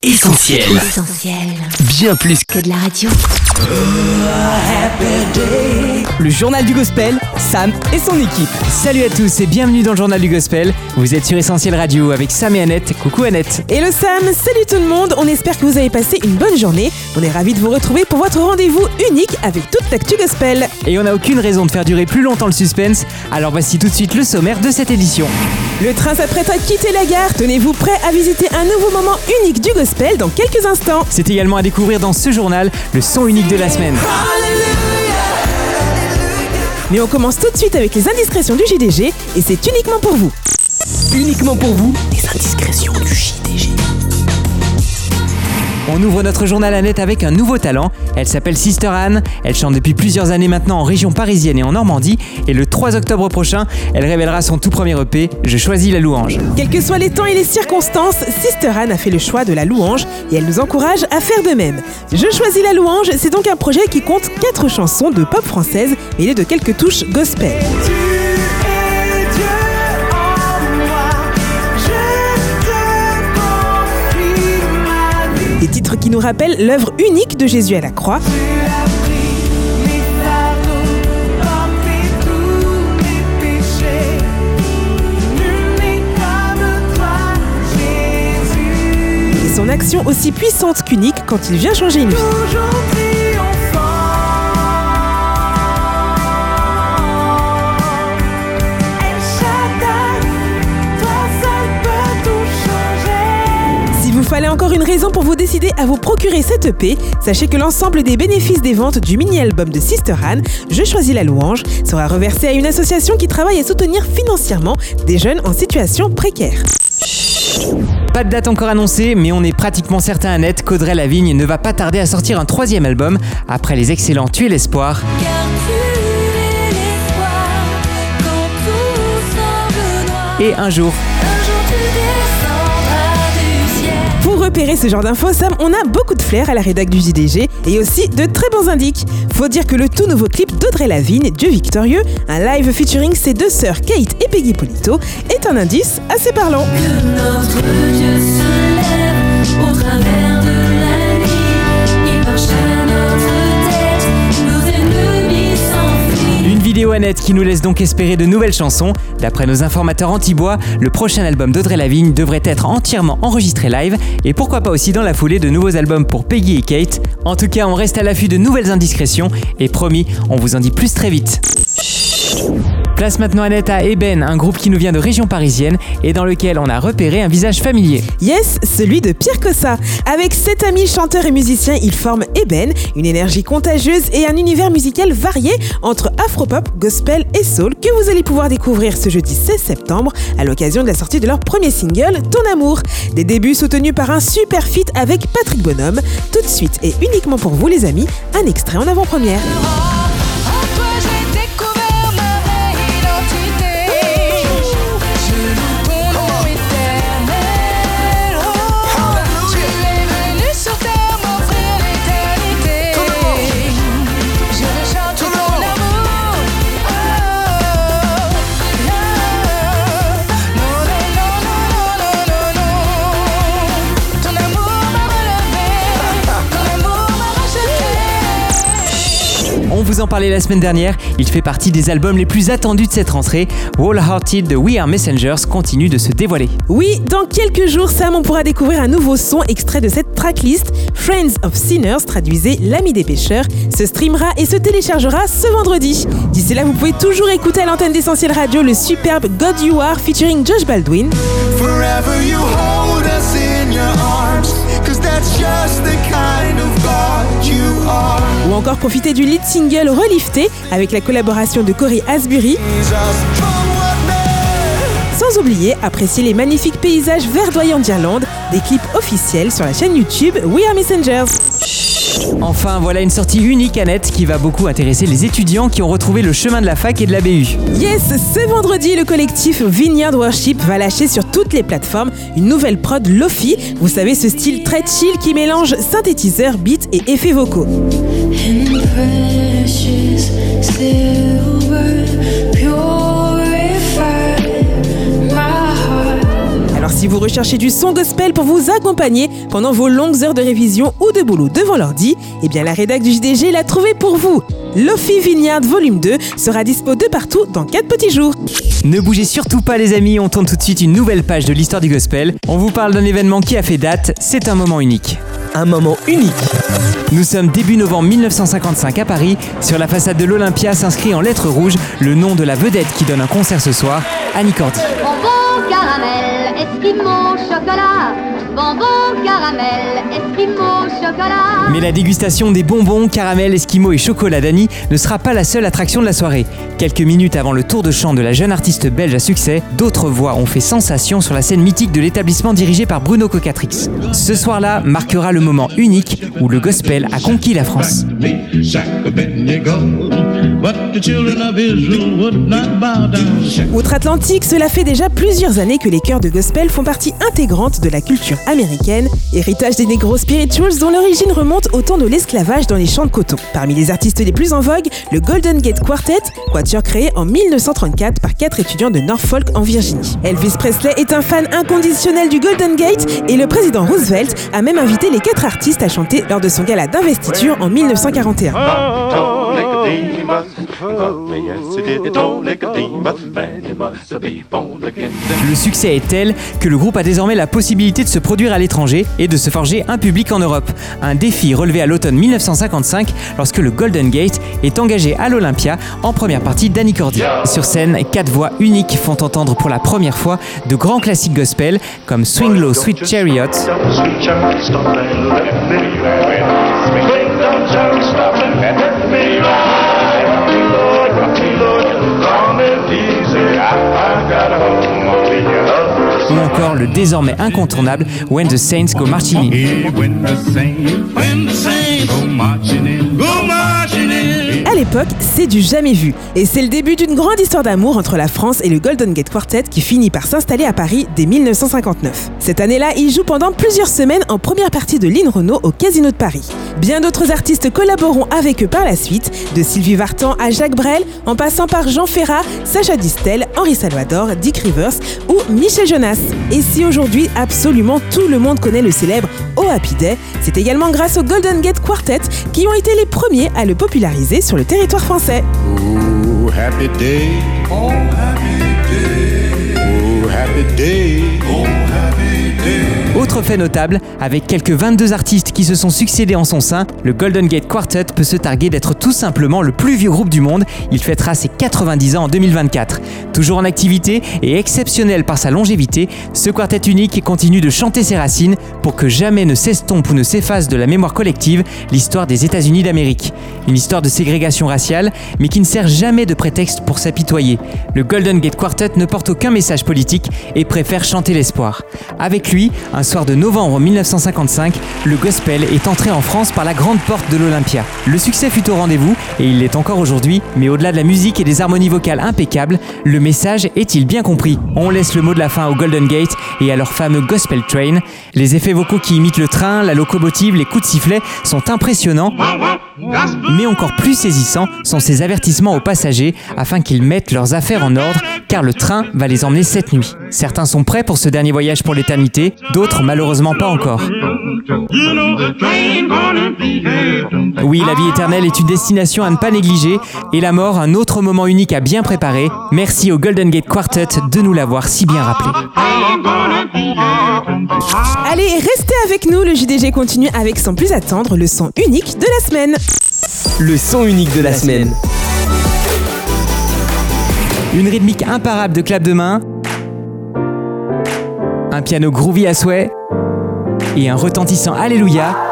Essentiel. Essentiel. Bien plus Que de la radio. Le journal du gospel, Sam et son équipe. Salut à tous et bienvenue dans le journal du gospel. Vous êtes sur Essentiel Radio avec Sam et Annette. Coucou Annette. Hello Sam, salut tout le monde, on espère que vous avez passé une bonne journée. On est ravis de vous retrouver pour votre rendez-vous unique avec toute l'actu gospel. Et on n'a aucune raison de faire durer plus longtemps le suspense, alors voici tout de suite le sommaire de cette édition. Le train s'apprête à quitter la gare, tenez-vous prêts à visiter un nouveau moment unique du gospel dans quelques instants. C'est également à découvrir dans ce journal le son unique de la semaine. Mais on commence tout de suite avec les indiscrétions du JDG et c'est uniquement pour vous. uniquement pour vous. Les indiscrétions du JDG. On ouvre notre journal Annette avec un nouveau talent. Elle s'appelle Sister Anne. Elle chante depuis plusieurs années maintenant en région parisienne et en Normandie. Et le 3 octobre prochain, elle révélera son tout premier EP, Je choisis la louange. Quels que soient les temps et les circonstances, Sister Anne a fait le choix de la louange et elle nous encourage à faire de même. Je choisis la louange, c'est donc un projet qui compte 4 chansons de pop française mêlées de quelques touches gospel. Qui nous rappellent l'œuvre unique de Jésus à la croix. Son action aussi puissante qu'unique quand il vient changer une. Encore une raison pour vous décider à vous procurer cette EP, sachez que l'ensemble des bénéfices des ventes du mini-album de Sister Anne, Je choisis la louange, sera reversé à une association qui travaille à soutenir financièrement des jeunes en situation précaire. Pas de date encore annoncée, mais on est pratiquement certain Annette qu'Audrey Lavigne ne va pas tarder à sortir un troisième album après les excellents Tuer l'espoir. Car tu es l'espoir quand tout semble noir. Et un jour. Repérer ce genre d'infos, Sam, on a beaucoup de flair à la rédac du JDG et aussi de très bons indices. Faut dire que le tout nouveau clip d'Audrey Lavigne, Dieu victorieux, un live featuring ses deux sœurs Kate et Peggy Polito, est un indice assez parlant. Que notre Dieu se lève au travers qui nous laisse donc espérer de nouvelles chansons. D'après nos informateurs anti-bois, le prochain album d'Audrey Lavigne devrait être entièrement enregistré live et pourquoi pas aussi dans la foulée de nouveaux albums pour Peggy et Kate. En tout cas, on reste à l'affût de nouvelles indiscrétions et promis, on vous en dit plus très vite. Place maintenant Annette à Eben, un groupe qui nous vient de région parisienne et dans lequel on a repéré un visage familier. Yes, celui de Pierre Cossa. Avec sept amis chanteurs et musiciens, ils forment Eben, une énergie contagieuse et un univers musical varié entre afropop, gospel et soul que vous allez pouvoir découvrir ce jeudi 16 septembre à l'occasion de la sortie de leur premier single, Ton amour. Des débuts soutenus par un super feat avec Patrick Bonhomme. Tout de suite et uniquement pour vous les amis, un extrait en avant-première. Vous en parlait la semaine dernière, il fait partie des albums les plus attendus de cette rentrée. Wall Hearted de We Are Messengers continue de se dévoiler. Oui, dans quelques jours, Sam, on pourra découvrir un nouveau son extrait de cette tracklist. Friends of Sinners, traduisez l'ami des pêcheurs, se streamera et se téléchargera ce vendredi. D'ici là, vous pouvez toujours écouter à l'antenne d'Essentiel Radio le superbe God You Are featuring Josh Baldwin. Forever you hold us in your arms, cause that's just the kind encore profiter du lead single Relifté avec la collaboration de Corey Asbury. Sans oublier, apprécier les magnifiques paysages verdoyants d'Irlande, des clips officiels sur la chaîne YouTube We Are Messengers. Enfin, voilà une sortie unique Annette qui va beaucoup intéresser les étudiants qui ont retrouvé le chemin de la fac et de la BU. Yes, ce vendredi, le collectif Vineyard Worship va lâcher sur toutes les plateformes une nouvelle prod Lofi. Vous savez, ce style très chill qui mélange synthétiseurs, beats et effets vocaux. In precious silver, Alors si vous recherchez du son gospel pour vous accompagner pendant vos longues heures de révision ou de boulot devant l'ordi, eh bien la rédac du JDG l'a trouvé pour vous. Lofi Vineyard Volume 2 sera dispo de partout dans 4 petits jours. Ne bougez surtout pas les amis, on tourne tout de suite une nouvelle page de l'histoire du gospel. On vous parle d'un événement qui a fait date, c'est un moment unique. Un moment unique. Nous sommes début novembre 1955 à Paris. Sur la façade de l'Olympia s'inscrit en lettres rouges le nom de la vedette qui donne un concert ce soir, Annie Cordy. Caramel, esquimau, chocolat. Bonbon caramel, esquimau, chocolat. Mais la dégustation des bonbons, caramel, esquimaux et chocolat d'Annie ne sera pas la seule attraction de la soirée. Quelques minutes avant le tour de chant de la jeune artiste belge à succès, d'autres voix ont fait sensation sur la scène mythique de l'établissement dirigé par Bruno Cocatrix. Ce soir-là marquera le moment unique où le gospel a conquis la France. Outre-Atlantique, cela fait déjà plusieurs années que les chœurs de gospel font partie intégrante de la culture américaine, héritage des Negro Spirituals dont l'origine remonte au temps de l'esclavage dans les champs de coton. Parmi les artistes les plus en vogue, le Golden Gate Quartet, quatuor créé en 1934 par quatre étudiants de Norfolk en Virginie. Elvis Presley est un fan inconditionnel du Golden Gate et le président Roosevelt a même invité les quatre artistes à chanter lors de son gala d'investiture en 1941. Le succès est tel que le groupe a désormais la possibilité de se produire à l'étranger et de se forger un public en Europe. Un défi relevé à l'automne 1955 lorsque le Golden Gate est engagé à l'Olympia en première partie d'Annie Cordy. Sur scène, quatre voix uniques font entendre pour la première fois de grands classiques gospel comme Swing Low Sweet Chariot, encore le désormais incontournable When the Saints Go Marching In. À l'époque, c'est du jamais vu. Et c'est le début d'une grande histoire d'amour entre la France et le Golden Gate Quartet qui finit par s'installer à Paris dès 1959. Cette année-là, il joue pendant plusieurs semaines en première partie de Lynn Renault au Casino de Paris. Bien d'autres artistes collaboreront avec eux par la suite, de Sylvie Vartan à Jacques Brel, en passant par Jean Ferrat, Sacha Distel, Henri Salvador, Dick Rivers ou Michel Jonas. Et si aujourd'hui absolument tout le monde connaît le célèbre Oh Happy Day, c'est également grâce au Golden Gate Quartet qui ont été les premiers à le populariser sur le territoire français. Oh, happy day. Oh, happy day. Oh, happy day. Oh, happy day. Autre fait notable, avec quelques 22 artistes qui se sont succédés en son sein, le Golden Gate Quartet peut se targuer d'être tout simplement le plus vieux groupe du monde. Il fêtera ses 90 ans en 2024. Toujours en activité et exceptionnel par sa longévité, ce quartet unique continue de chanter ses racines pour que jamais ne s'estompe ou ne s'efface de la mémoire collective l'histoire des États-Unis d'Amérique. Une histoire de ségrégation raciale, mais qui ne sert jamais de prétexte pour s'apitoyer. Le Golden Gate Quartet ne porte aucun message politique et préfère chanter l'espoir. Avec lui, un soir de novembre 1955, le gospel est entré en France par la grande porte de l'Olympia. Le succès fut au rendez-vous et il l'est encore aujourd'hui, mais au-delà de la musique et des harmonies vocales impeccables, le message est-il bien compris? On laisse le mot de la fin au Golden Gate et à leur fameux Gospel Train. Les effets vocaux qui imitent le train, la locomotive, les coups de sifflet sont impressionnants. Mais encore plus saisissants sont ces avertissements aux passagers afin qu'ils mettent leurs affaires en ordre car le train va les emmener cette nuit. Certains sont prêts pour ce dernier voyage pour l'éternité, d'autres malheureusement pas encore. Oui, la vie éternelle est une destination à ne pas négliger et la mort un autre moment unique à bien préparer. Merci au Golden Gate Quartet de nous l'avoir si bien rappelé. Allez, restez avec nous, le JDG continue avec sans plus attendre le son unique de la semaine. Le son unique de la semaine. Une rythmique imparable de clap de main, un piano groovy à souhait et un retentissant Alléluia.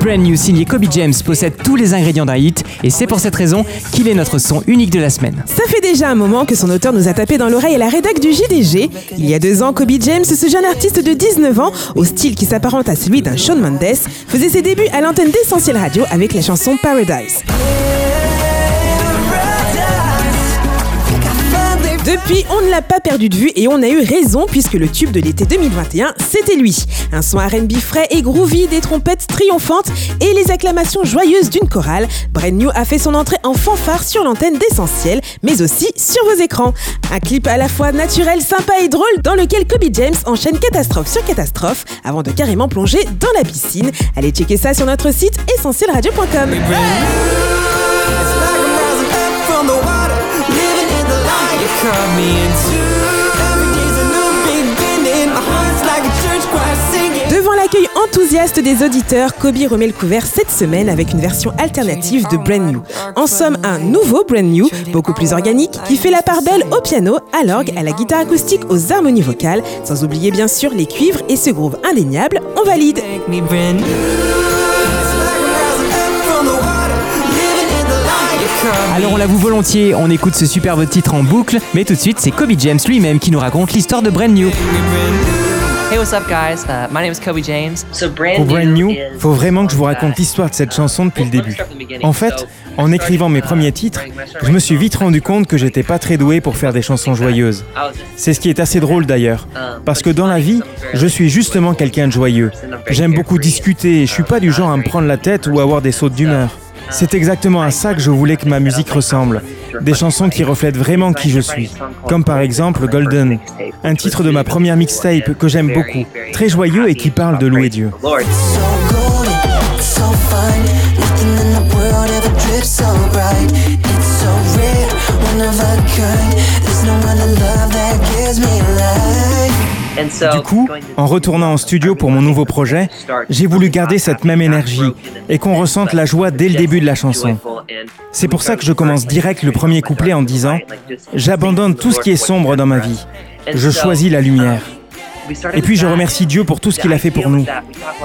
Brand New signé Kobe James possède tous les ingrédients d'un hit et c'est pour cette raison qu'il est notre son unique de la semaine. Ça fait déjà un moment que son auteur nous a tapé dans l'oreille à la rédac du JDG. Il y a deux ans, Kobe James, ce jeune artiste de 19 ans, au style qui s'apparente à celui d'un Shawn Mendes, faisait ses débuts à l'antenne d'Essentiel Radio avec la chanson Paradise. Depuis, on ne l'a pas perdu de vue et on a eu raison puisque le tube de l'été 2021, c'était lui. Un son R&B frais et groovy, des trompettes triomphantes et les acclamations joyeuses d'une chorale. Brand New a fait son entrée en fanfare sur l'antenne d'Essentiel, mais aussi sur vos écrans. Un clip à la fois naturel, sympa et drôle dans lequel Kobe James enchaîne catastrophe sur catastrophe avant de carrément plonger dans la piscine. Allez checker ça sur notre site essentielradio.com. Devant l'accueil enthousiaste des auditeurs, Kobe remet le couvert cette semaine avec une version alternative de Brand New. En somme, un nouveau Brand New, beaucoup plus organique, qui fait la part belle au piano, à l'orgue, à la guitare acoustique, aux harmonies vocales, sans oublier bien sûr les cuivres et ce groove indéniable, on valide. Alors on l'avoue volontiers, on écoute ce superbe titre en boucle, mais tout de suite c'est Kobe James lui-même qui nous raconte l'histoire de Brand New. Hey, what's up, guys? Uh, my name is Kobe James. Pour Brand New, faut vraiment que je vous raconte l'histoire de cette chanson depuis le début. En fait, en écrivant mes premiers titres, je me suis vite rendu compte que j'étais pas très doué pour faire des chansons joyeuses. C'est ce qui est assez drôle d'ailleurs, parce que dans la vie, je suis justement quelqu'un de joyeux. J'aime beaucoup discuter et je suis pas du genre à me prendre la tête ou avoir des sautes d'humeur. C'est exactement à ça que je voulais que ma musique ressemble. Des chansons qui reflètent vraiment qui je suis. Comme par exemple Golden, un titre de ma première mixtape que j'aime beaucoup, très joyeux et qui parle de louer Dieu. Du coup, en retournant en studio pour mon nouveau projet, j'ai voulu garder cette même énergie et qu'on ressente la joie dès le début de la chanson. C'est pour ça que je commence direct le premier couplet en disant ⁇ J'abandonne tout ce qui est sombre dans ma vie. Je choisis la lumière. Et puis je remercie Dieu pour tout ce qu'il a fait pour nous.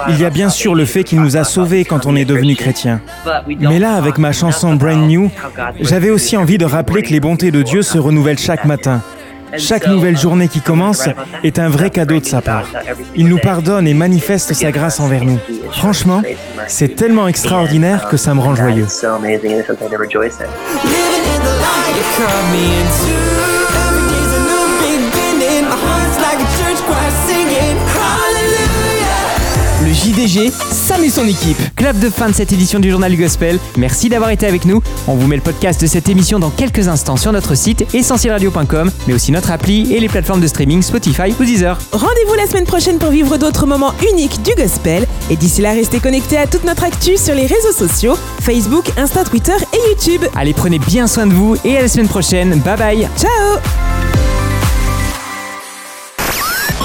Il y a bien sûr le fait qu'il nous a sauvés quand on est devenu chrétien. Mais là, avec ma chanson Brand New, j'avais aussi envie de rappeler que les bontés de Dieu se renouvellent chaque matin. Chaque nouvelle journée qui commence est un vrai cadeau de sa part. Il nous pardonne et manifeste sa grâce envers nous. Franchement, c'est tellement extraordinaire que ça me rend joyeux. JDG, Sam et son équipe. Clap de fin de cette édition du Journal du Gospel. Merci d'avoir été avec nous. On vous met le podcast de cette émission dans quelques instants sur notre site essentielradio.com, mais aussi notre appli et les plateformes de streaming Spotify ou Deezer. Rendez-vous la semaine prochaine pour vivre d'autres moments uniques du gospel. Et d'ici là, restez connectés à toute notre actu sur les réseaux sociaux Facebook, Insta, Twitter et YouTube. Allez, prenez bien soin de vous et à la semaine prochaine. Bye bye. Ciao